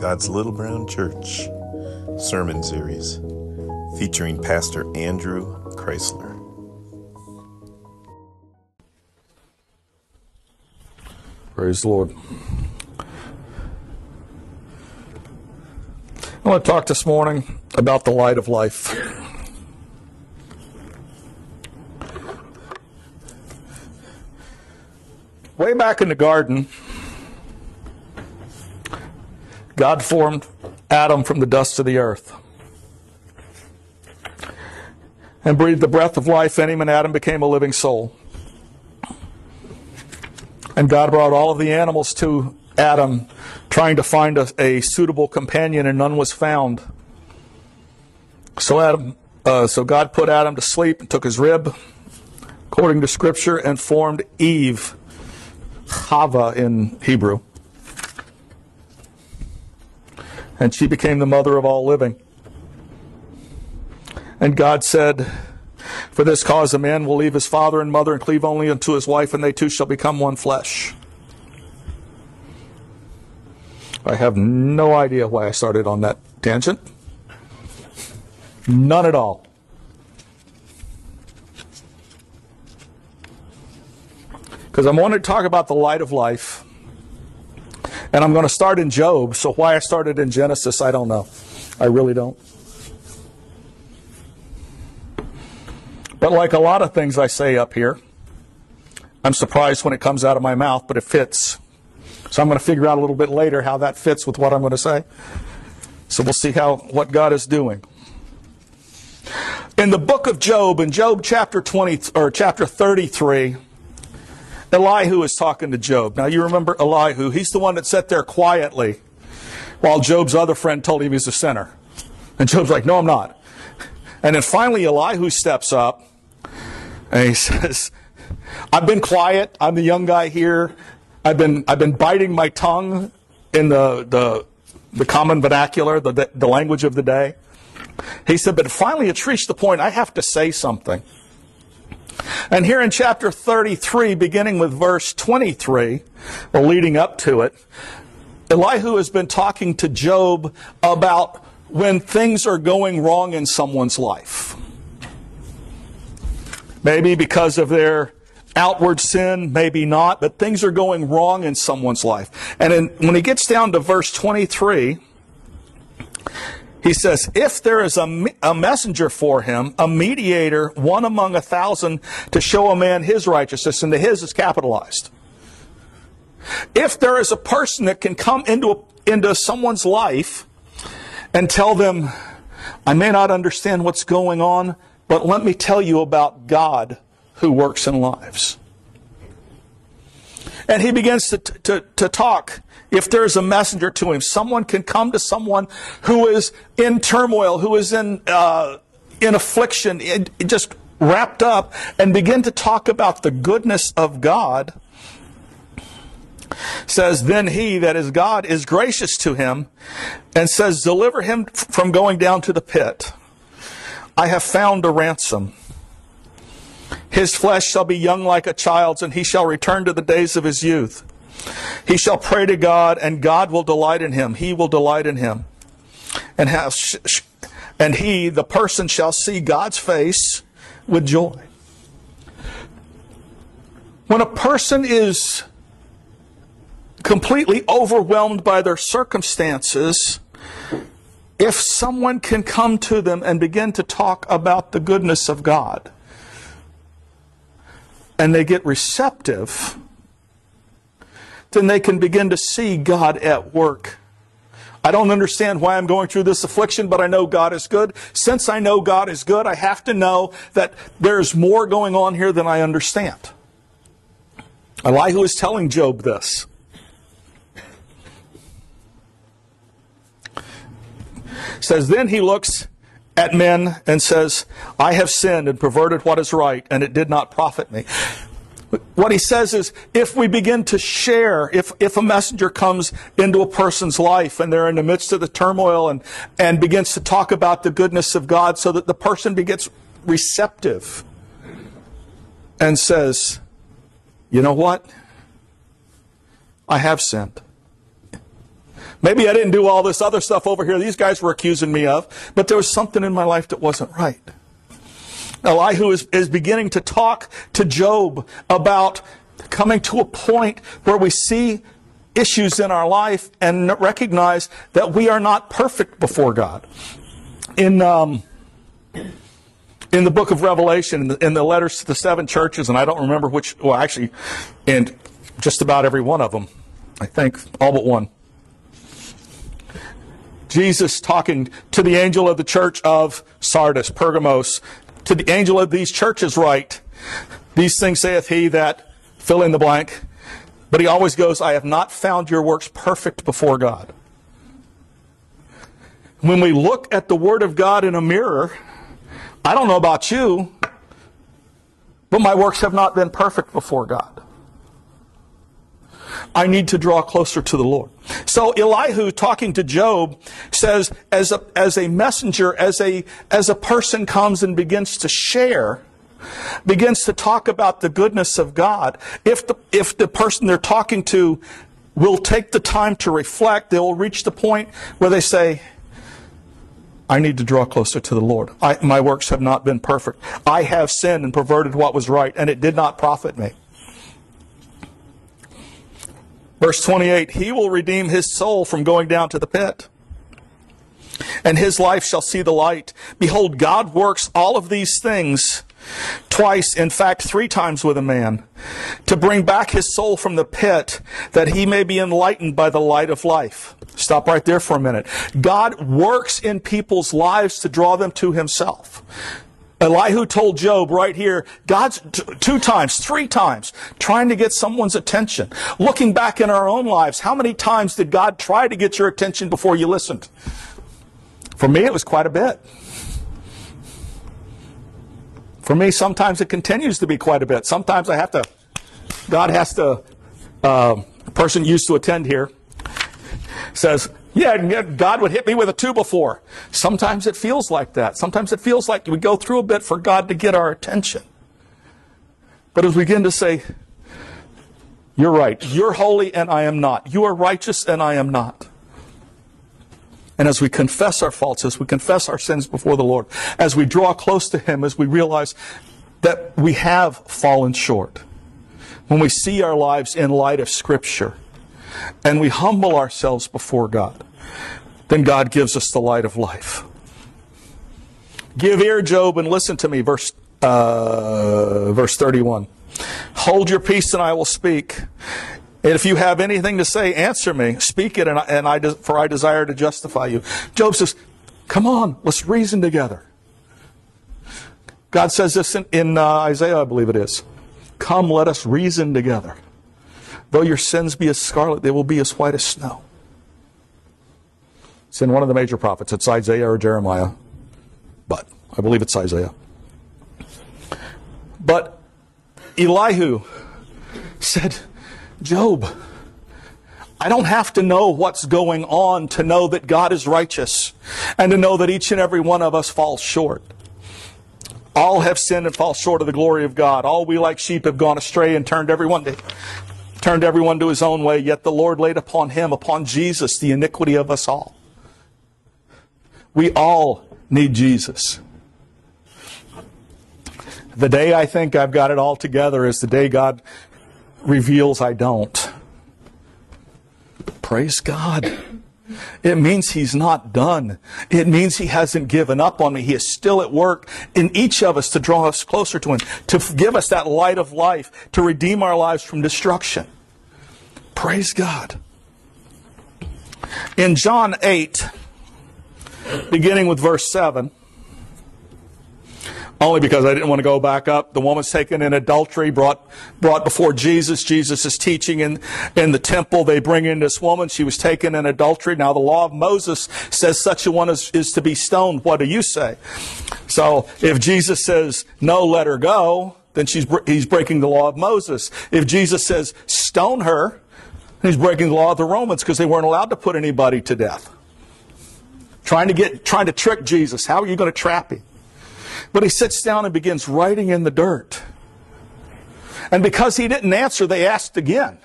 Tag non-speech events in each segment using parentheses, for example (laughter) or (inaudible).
God's Little Brown Church sermon series featuring Pastor Andrew Chrysler. Praise the Lord. I want to talk this morning about the light of life. Way back in the garden, God formed Adam from the dust of the earth and breathed the breath of life in him, and Adam became a living soul. And God brought all of the animals to Adam, trying to find a, a suitable companion, and none was found. So Adam, uh, so God put Adam to sleep and took his rib, according to Scripture, and formed Eve, Chava in Hebrew, and she became the mother of all living. And God said, For this cause a man will leave his father and mother and cleave only unto his wife, and they two shall become one flesh. I have no idea why I started on that tangent. None at all. Because I'm going to talk about the light of life. And I'm going to start in Job. So why I started in Genesis, I don't know. I really don't. But like a lot of things I say up here, I'm surprised when it comes out of my mouth, but it fits. So I'm going to figure out a little bit later how that fits with what I'm going to say. So we'll see how what God is doing. In the book of Job, in Job chapter 20 or chapter 33, Elihu is talking to Job. Now you remember Elihu, he's the one that sat there quietly while Job's other friend told him he's a sinner. And Job's like, "No, I'm not." And then finally Elihu steps up and he (laughs) says, I've been quiet. I'm the young guy here. I've been I've been biting my tongue in the the, the common vernacular, the, the language of the day. He said, but finally it's reached the point I have to say something. And here in chapter 33, beginning with verse 23, or leading up to it, Elihu has been talking to Job about when things are going wrong in someone's life. Maybe because of their outward sin, maybe not, but things are going wrong in someone's life. And in, when he gets down to verse 23, he says, If there is a, a messenger for him, a mediator, one among a thousand, to show a man his righteousness, and the his is capitalized. If there is a person that can come into, a, into someone's life and tell them, I may not understand what's going on, but let me tell you about God who works in lives. And he begins to, to, to talk. If there's a messenger to him, someone can come to someone who is in turmoil, who is in, uh, in affliction, it, it just wrapped up, and begin to talk about the goodness of God. Says, then he, that is God, is gracious to him, and says, deliver him from going down to the pit. I have found a ransom. His flesh shall be young like a child's, and he shall return to the days of his youth. He shall pray to God, and God will delight in him. He will delight in him. And, have, and he, the person, shall see God's face with joy. When a person is completely overwhelmed by their circumstances, if someone can come to them and begin to talk about the goodness of God, and they get receptive, then they can begin to see God at work. I don't understand why I'm going through this affliction, but I know God is good. Since I know God is good, I have to know that there's more going on here than I understand. Elihu is telling Job this. says, Then he looks at men and says, I have sinned and perverted what is right, and it did not profit me. What he says is, if we begin to share, if, if a messenger comes into a person's life and they're in the midst of the turmoil and, and begins to talk about the goodness of God so that the person begins receptive and says, you know what? I have sinned. Maybe I didn't do all this other stuff over here these guys were accusing me of, but there was something in my life that wasn't right. Elihu is, is beginning to talk to Job about coming to a point where we see issues in our life and recognize that we are not perfect before God. In um, in the book of Revelation, in the, in the, letters to the seven churches, and I don't remember which, well, actually, in just about every one of them, I think, all but one. Jesus talking to the angel of the church of Sardis, Pergamos, to the angel of these churches, write, These things saith he that, fill in the blank, but he always goes, I have not found your works perfect before God. When we look at the Word of God in a mirror, I don't know about you, but my works have not been perfect before God. I need to draw closer to the Lord. So Elihu talking to Job says, as a, as a messenger, as a, as a person comes and begins to share, begins to talk about the goodness of God, if the, if the person they're talking to will take the time to reflect, they will reach the point where they say, I need to draw closer to the Lord. I, my works have not been perfect. I have sinned and perverted what was right, and it did not profit me. Verse 28 He will redeem his soul from going down to the pit, and his life shall see the light. Behold, God works all of these things twice, in fact, three times with a man, to bring back his soul from the pit, that he may be enlightened by the light of life. Stop right there for a minute. God works in people's lives to draw them to himself. Elihu told Job right here, God's t- two times, three times, trying to get someone's attention. Looking back in our own lives, how many times did God try to get your attention before you listened? For me, it was quite a bit. For me, sometimes it continues to be quite a bit. Sometimes I have to, God has to, uh, a person used to attend here says, yeah, God would hit me with a two before. Sometimes it feels like that. Sometimes it feels like we go through a bit for God to get our attention. But as we begin to say, you're right. You're holy and I am not. You are righteous and I am not. And as we confess our faults, as we confess our sins before the Lord, as we draw close to Him, as we realize that we have fallen short, when we see our lives in light of Scripture, and we humble ourselves before God, then God gives us the light of life. Give ear, Job, and listen to me. Verse, uh, verse 31. Hold your peace and I will speak. And if you have anything to say, answer me. Speak it, and I, and I for I desire to justify you. Job says, Come on, let's reason together. God says this in, in uh, Isaiah, I believe it is. Come, let us reason together. Though your sins be as scarlet, they will be as white as snow. It's in one of the major prophets. It's Isaiah or Jeremiah, but I believe it's Isaiah. But Elihu said, Job, I don't have to know what's going on to know that God is righteous and to know that each and every one of us falls short. All have sinned and fall short of the glory of God. All we like sheep have gone astray and turned everyone to, turned everyone to his own way, yet the Lord laid upon him, upon Jesus, the iniquity of us all. We all need Jesus. The day I think I've got it all together is the day God reveals I don't. Praise God. It means he's not done. It means he hasn't given up on me. He is still at work in each of us to draw us closer to him, to give us that light of life, to redeem our lives from destruction. Praise God. In John 8, beginning with verse 7, only because I didn't want to go back up. The woman's taken in adultery, brought, brought before Jesus. Jesus is teaching in, in the temple. They bring in this woman. She was taken in adultery. Now the law of Moses says such a one is, is to be stoned. What do you say? So if Jesus says, no, let her go, then she's, he's breaking the law of Moses. If Jesus says, stone her, he's breaking the law of the Romans because they weren't allowed to put anybody to death. Trying to get, trying to trick Jesus. How are you going to trap him? But he sits down and begins writing in the dirt. And because he didn't answer, they asked again.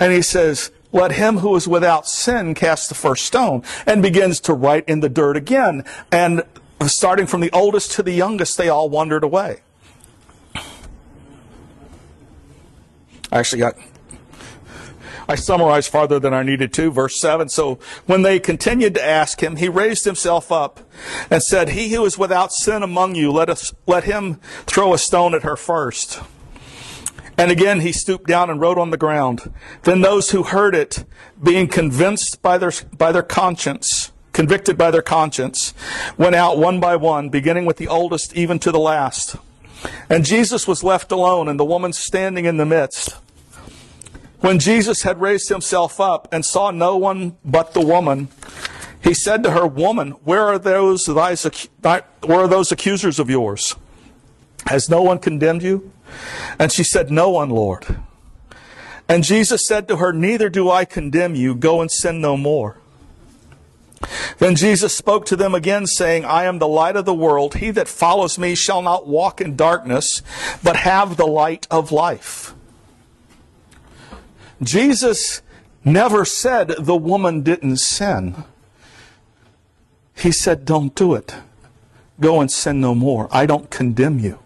And he says, let him who is without sin cast the first stone, and begins to write in the dirt again. And starting from the oldest to the youngest, they all wandered away. I actually got I summarized farther than I needed to. Verse 7. So when they continued to ask him, he raised himself up and said, He who is without sin among you, let us, let him throw a stone at her first. And again he stooped down and wrote on the ground. Then those who heard it, being convinced by their, by their conscience, convicted by their conscience, went out one by one, beginning with the oldest even to the last. And Jesus was left alone, and the woman standing in the midst. When Jesus had raised himself up and saw no one but the woman, he said to her, Woman, where are those, thy where are those accusers of yours? Has no one condemned you? And she said, No one, Lord. And Jesus said to her, Neither do I condemn you. Go and sin no more. Then Jesus spoke to them again, saying, I am the light of the world. He that follows me shall not walk in darkness, but have the light of life. Jesus never said the woman didn't sin. He said, Don't do it. Go and sin no more. I don't condemn you.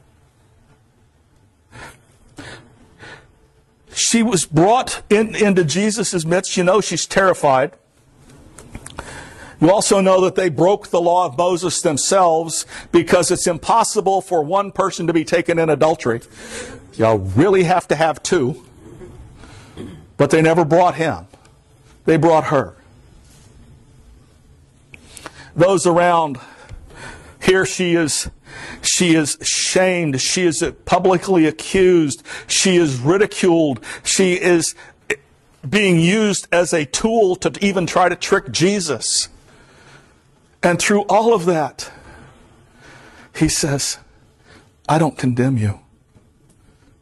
She was brought in, into Jesus' midst. You know, she's terrified. You also know that they broke the law of Moses themselves because it's impossible for one person to be taken in adultery. Y'all really have to have two. But they never brought him, they brought her. Those around, here she is. She is shamed. She is publicly accused. She is ridiculed. She is being used as a tool to even try to trick Jesus. And through all of that, he says, I don't condemn you.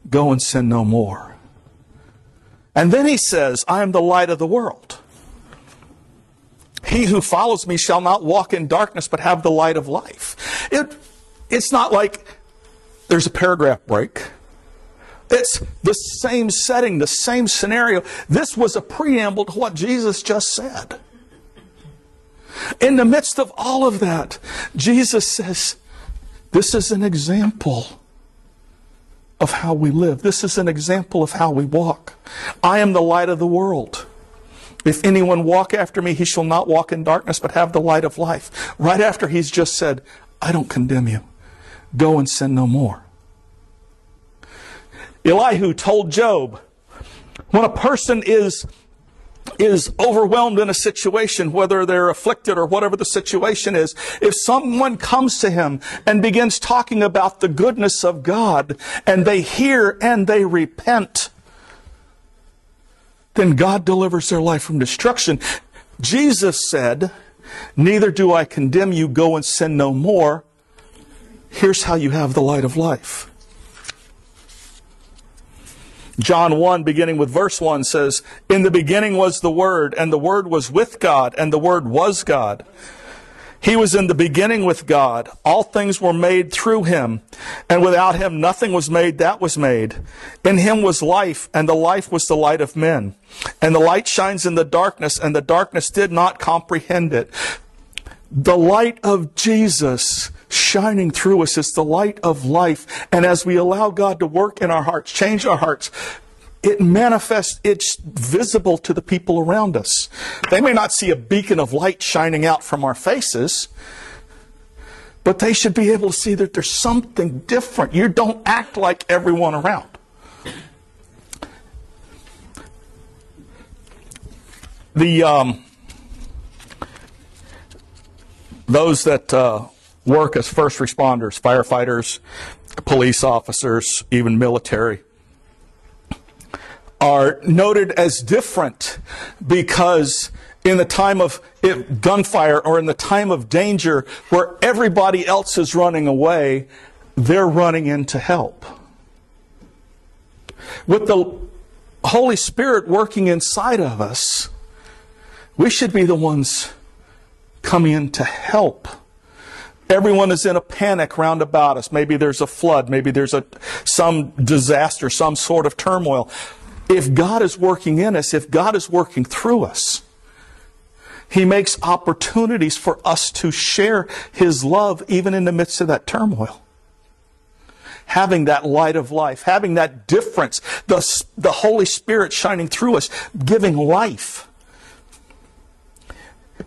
Go and sin no more. And then he says, I am the light of the world. He who follows me shall not walk in darkness, but have the light of life. It, it's not like there's a paragraph break. It's the same setting, the same scenario. This was a preamble to what Jesus just said. In the midst of all of that, Jesus says, This is an example of how we live. This is an example of how we walk. I am the light of the world. If anyone walk after me, he shall not walk in darkness, but have the light of life. Right after he's just said, I don't condemn you. Go and sin no more. Elihu told Job, when a person is is overwhelmed in a situation, whether they're afflicted or whatever the situation is, if someone comes to him and begins talking about the goodness of God and they hear and they repent, then God delivers their life from destruction. Jesus said, Neither do I condemn you, go and sin no more. Here's how you have the light of life. John 1, beginning with verse 1, says, In the beginning was the Word, and the Word was with God, and the Word was God. He was in the beginning with God. All things were made through him, and without him nothing was made that was made. In him was life, and the life was the light of men. And the light shines in the darkness, and the darkness did not comprehend it. The light of Jesus shining through us is the light of life. And as we allow God to work in our hearts, change our hearts, it manifests, it's visible to the people around us. They may not see a beacon of light shining out from our faces, but they should be able to see that there's something different. You don't act like everyone around. The um, those that uh, work as first responders, firefighters, police officers, even military, are noted as different because in the time of gunfire or in the time of danger where everybody else is running away, they're running in to help. With the Holy Spirit working inside of us, we should be the ones coming in to help Everyone is in a panic round about us. Maybe there's a flood. Maybe there's a, some disaster, some sort of turmoil. if God is working in us, if God is working through us, He makes opportunities for us to share His love even in the midst of that turmoil. Having that light of life, having that difference, the, the Holy Spirit shining through us, giving life.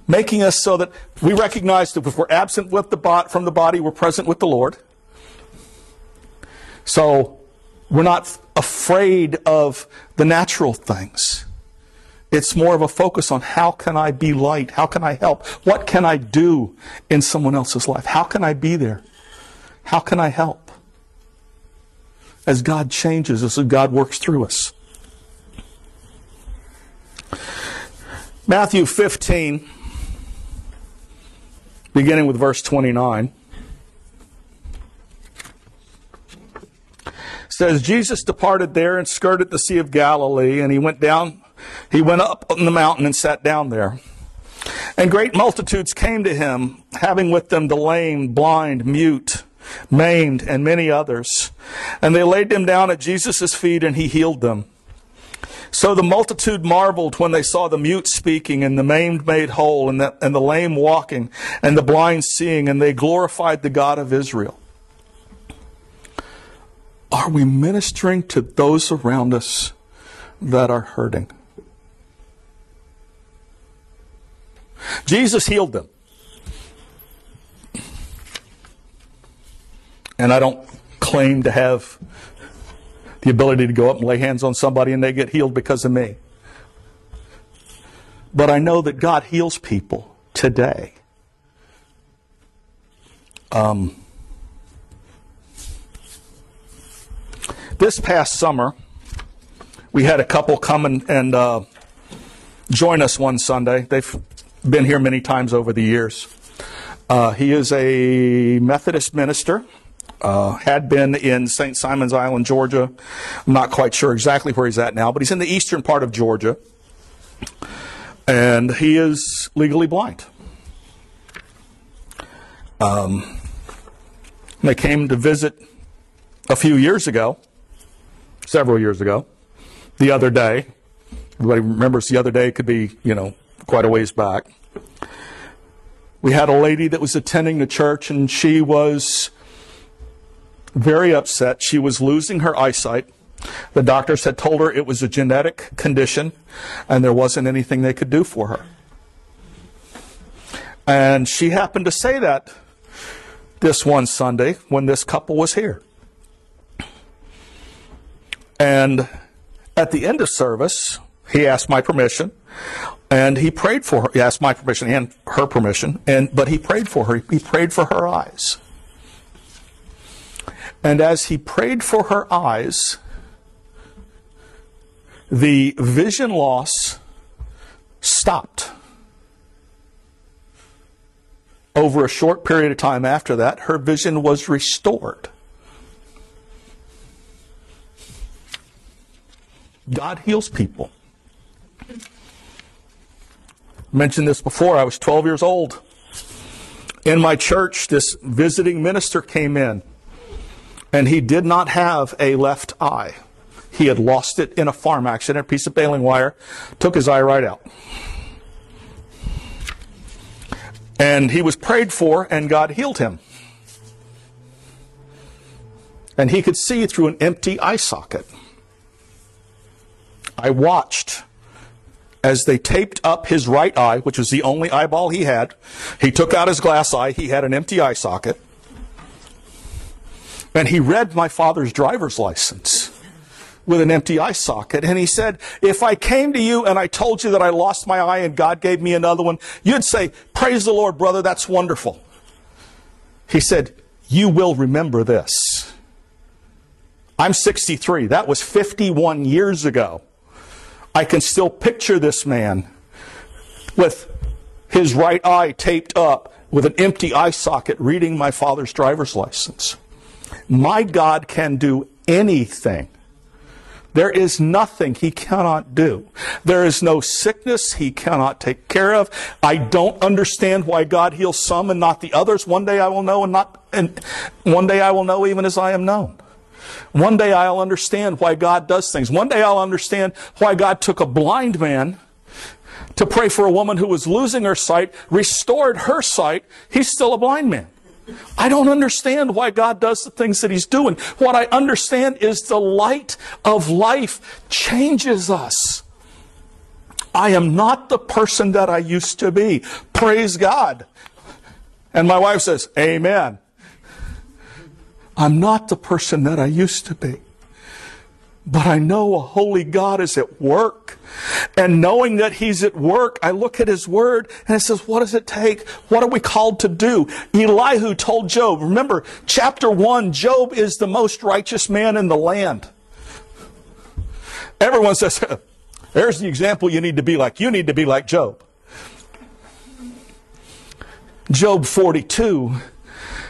Making us so that we recognize that if we're absent with the bo- from the body, we're present with the Lord. So we're not afraid of the natural things. It's more of a focus on how can I be light? How can I help? What can I do in someone else's life? How can I be there? How can I help? As God changes as God works through us. Matthew 15, beginning with verse 29. says Jesus departed there and skirted the Sea of Galilee, and he went down, he went up on the mountain and sat down there. And great multitudes came to him, having with them the lame, blind, mute, maimed, and many others. And they laid them down at Jesus' feet, and he healed them. So the multitude marveled when they saw the mute speaking, and the maimed made whole, and the, and the lame walking, and the blind seeing, and they glorified the God of Israel. Are we ministering to those around us that are hurting? Jesus healed them. And I don't claim to have the ability to go up and lay hands on somebody and they get healed because of me. But I know that God heals people today. Um, this past summer, we had a couple come and, and uh, join us one Sunday. They've been here many times over the years. Uh, he is a Methodist minister. Uh, had been in St. Simon's Island, Georgia. I'm not quite sure exactly where he's at now, but he's in the eastern part of Georgia. And he is legally blind. Um, they came to visit a few years ago several years ago. The other day, everybody remembers the other day could be, you know, quite a ways back. We had a lady that was attending the church and she was very upset. She was losing her eyesight. The doctors had told her it was a genetic condition and there wasn't anything they could do for her. And she happened to say that this one Sunday when this couple was here. And at the end of service, he asked my permission and he prayed for her. He asked my permission and her permission, and but he prayed for her. He prayed for her eyes. And as he prayed for her eyes, the vision loss stopped. Over a short period of time after that, her vision was restored. God heals people. I mentioned this before. I was 12 years old. In my church, this visiting minister came in, and he did not have a left eye. He had lost it in a farm accident, a piece of baling wire, took his eye right out. And he was prayed for, and God healed him. And he could see through an empty eye socket. I watched as they taped up his right eye, which was the only eyeball he had. He took out his glass eye. He had an empty eye socket. And he read my father's driver's license with an empty eye socket. And he said, if I came to you and I told you that I lost my eye and God gave me another one, you'd say, praise the Lord, brother. That's wonderful. He said, you will remember this. I'm 63. That was 51 years ago. I can still picture this man with his right eye taped up with an empty eye socket reading my father's driver's license. My God can do anything. There is nothing he cannot do. There is no sickness he cannot take care of. I don't understand why God heals some and not the others. One day I will know and not, and one day I will know even as I am known. One day I'll understand why God does things. One day I'll understand why God took a blind man to pray for a woman who was losing her sight, restored her sight. He's still a blind man. I don't understand why God does the things that He's doing. What I understand is the light of life changes us. I am not the person that I used to be. Praise God. And my wife says, Amen. I'm not the person that I used to be. But I know a holy God is at work. And knowing that He's at work, I look at His Word and it says, what does it take? What are we called to do? Elihu told Job, remember, chapter 1, Job is the most righteous man in the land. Everyone says, (laughs) there's the example you need to be like. You need to be like Job. Job 42,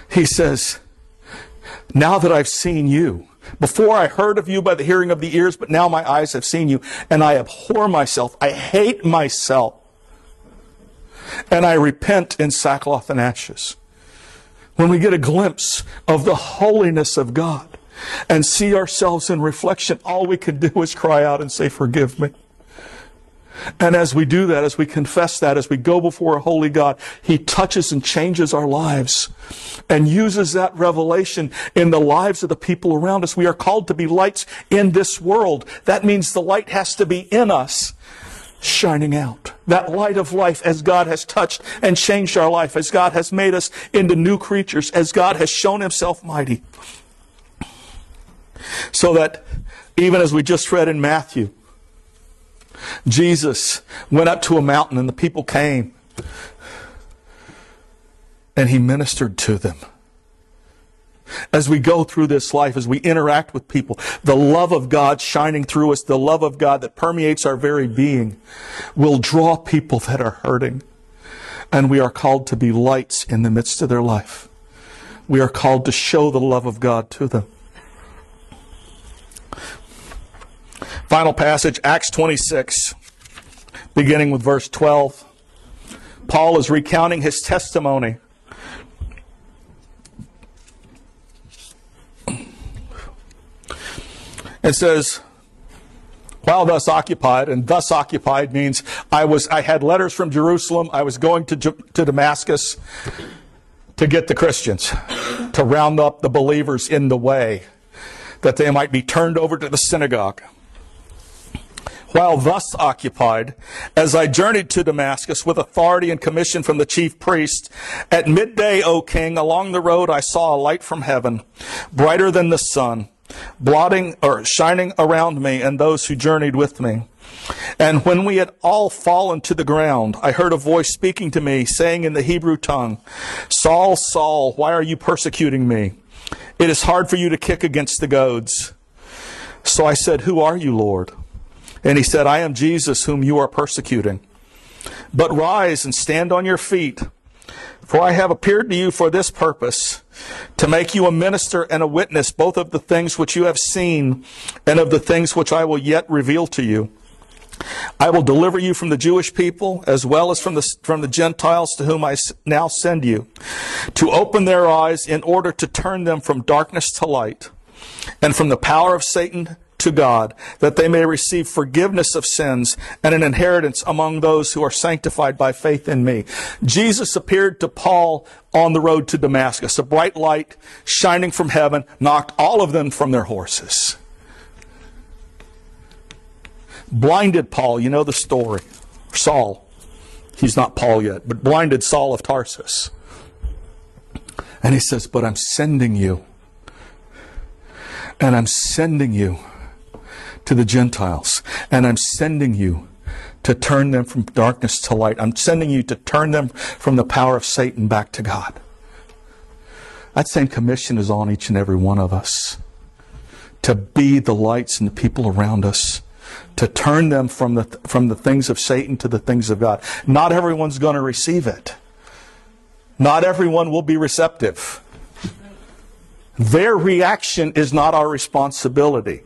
he says, Now that I've seen you, before I heard of you by the hearing of the ears, but now my eyes have seen you, and I abhor myself. I hate myself. And I repent in sackcloth and ashes. When we get a glimpse of the holiness of God and see ourselves in reflection, all we can do is cry out and say, Forgive me. And as we do that, as we confess that, as we go before a holy God, He touches and changes our lives and uses that revelation in the lives of the people around us. We are called to be lights in this world. That means the light has to be in us, shining out. That light of life as God has touched and changed our life, as God has made us into new creatures, as God has shown Himself mighty. So that even as we just read in Matthew, Jesus went up to a mountain and the people came and he ministered to them. As we go through this life, as we interact with people, the love of God shining through us, the love of God that permeates our very being, will draw people that are hurting. And we are called to be lights in the midst of their life. We are called to show the love of God to them. Final passage, Acts 26, beginning with verse 12. Paul is recounting his testimony. It says, while thus occupied, and thus occupied means I was I had letters from Jerusalem, I was going to, to Damascus to get the Christians, to round up the believers in the way, that they might be turned over to the synagogue while thus occupied, as I journeyed to Damascus with authority and commission from the chief priest, at midday, O king, along the road I saw a light from heaven, brighter than the sun, blotting or shining around me and those who journeyed with me. And when we had all fallen to the ground, I heard a voice speaking to me, saying in the Hebrew tongue, Saul, Saul, why are you persecuting me? It is hard for you to kick against the goads. So I said, Who are you, Lord? And he said, I am Jesus whom you are persecuting. But rise and stand on your feet, for I have appeared to you for this purpose, to make you a minister and a witness both of the things which you have seen and of the things which I will yet reveal to you. I will deliver you from the Jewish people as well as from the, from the Gentiles to whom I now send you, to open their eyes in order to turn them from darkness to light and from the power of Satan to God, that they may receive forgiveness of sins and an inheritance among those who are sanctified by faith in me. Jesus appeared to Paul on the road to Damascus. A bright light shining from heaven knocked all of them from their horses. Blinded Paul, you know the story. Saul. He's not Paul yet, but blinded Saul of Tarsus. And he says, But I'm sending you. And I'm sending you to the Gentiles. And I'm sending you to turn them from darkness to light. I'm sending you to turn them from the power of Satan back to God. That same commission is on each and every one of us to be the lights in the people around us, to turn them from the, from the things of Satan to the things of God. Not everyone's going to receive it. Not everyone will be receptive. Their reaction is not our responsibility.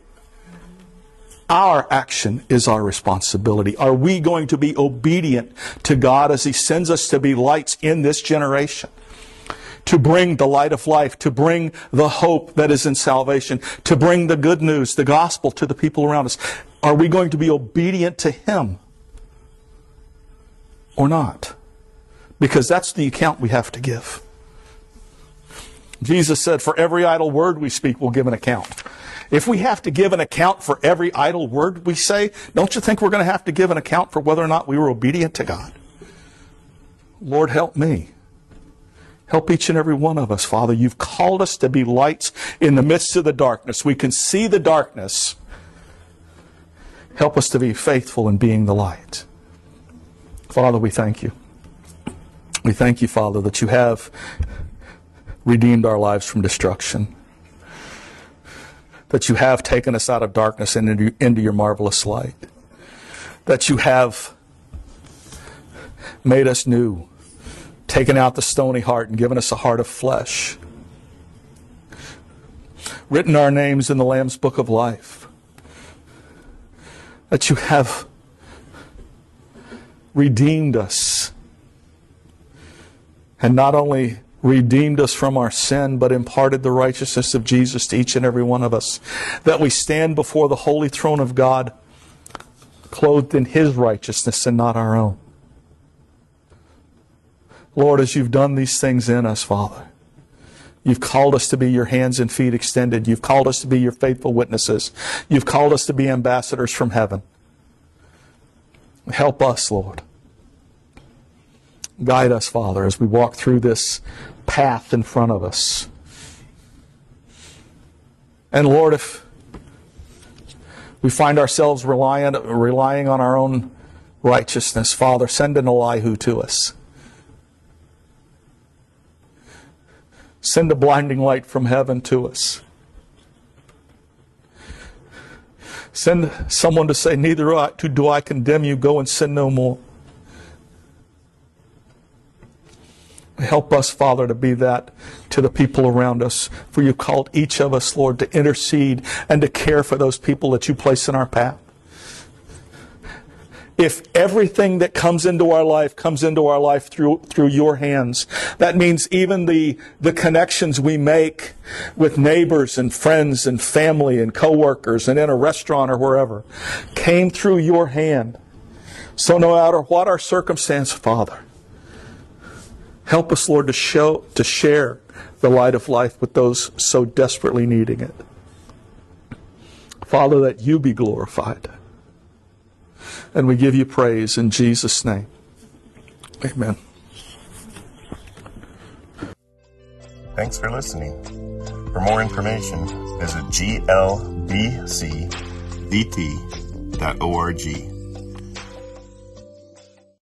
Our action is our responsibility. Are we going to be obedient to God as He sends us to be lights in this generation? to bring the light of life, to bring the hope that is in salvation, to bring the good news, the gospel to the people around us. Are we going to be obedient to Him or not? Because that's the account we have to give. Jesus said, For every idle word we speak, we'll give an account. If we have to give an account for every idle word we say, don't you think we're going to have to give an account for whether or not we were obedient to God? Lord, help me. Help each and every one of us, Father. You've called us to be lights in the midst of the darkness. We can see the darkness. Help us to be faithful in being the light. Father, we thank you. We thank you, Father, that you have redeemed our lives from destruction. That you have taken us out of darkness and into, into your marvelous light. That you have made us new, taken out the stony heart and given us a heart of flesh. Written our names in the Lamb's book of life. That you have redeemed us. And not only redeemed us from our sin, but imparted the righteousness of Jesus to each and every one of us. That we stand before the holy throne of God, clothed in His righteousness and not our own. Lord, as you've done these things in us, Father, you've called us to be your hands and feet extended. You've called us to be your faithful witnesses. You've called us to be ambassadors from heaven. Help us, Lord. Guide us, Father, as we walk through this path in front of us. And Lord, if we find ourselves relying, relying on our own righteousness, Father, send an Elihu to us. Send a blinding light from heaven to us. Send someone to say, Neither do I condemn you, go and sin no more. Help us, Father, to be that to the people around us. For you called each of us, Lord, to intercede and to care for those people that you place in our path. If everything that comes into our life comes into our life through, through your hands, that means even the, the connections we make with neighbors and friends and family and coworkers and in a restaurant or wherever came through your hand. So no matter what our circumstance, Father, help us, Lord, to show, to share the light of life with those so desperately needing it. Father, that you be glorified. And we give you praise in Jesus' name. Amen. Thanks for listening. For more information, visit glbcvt.org.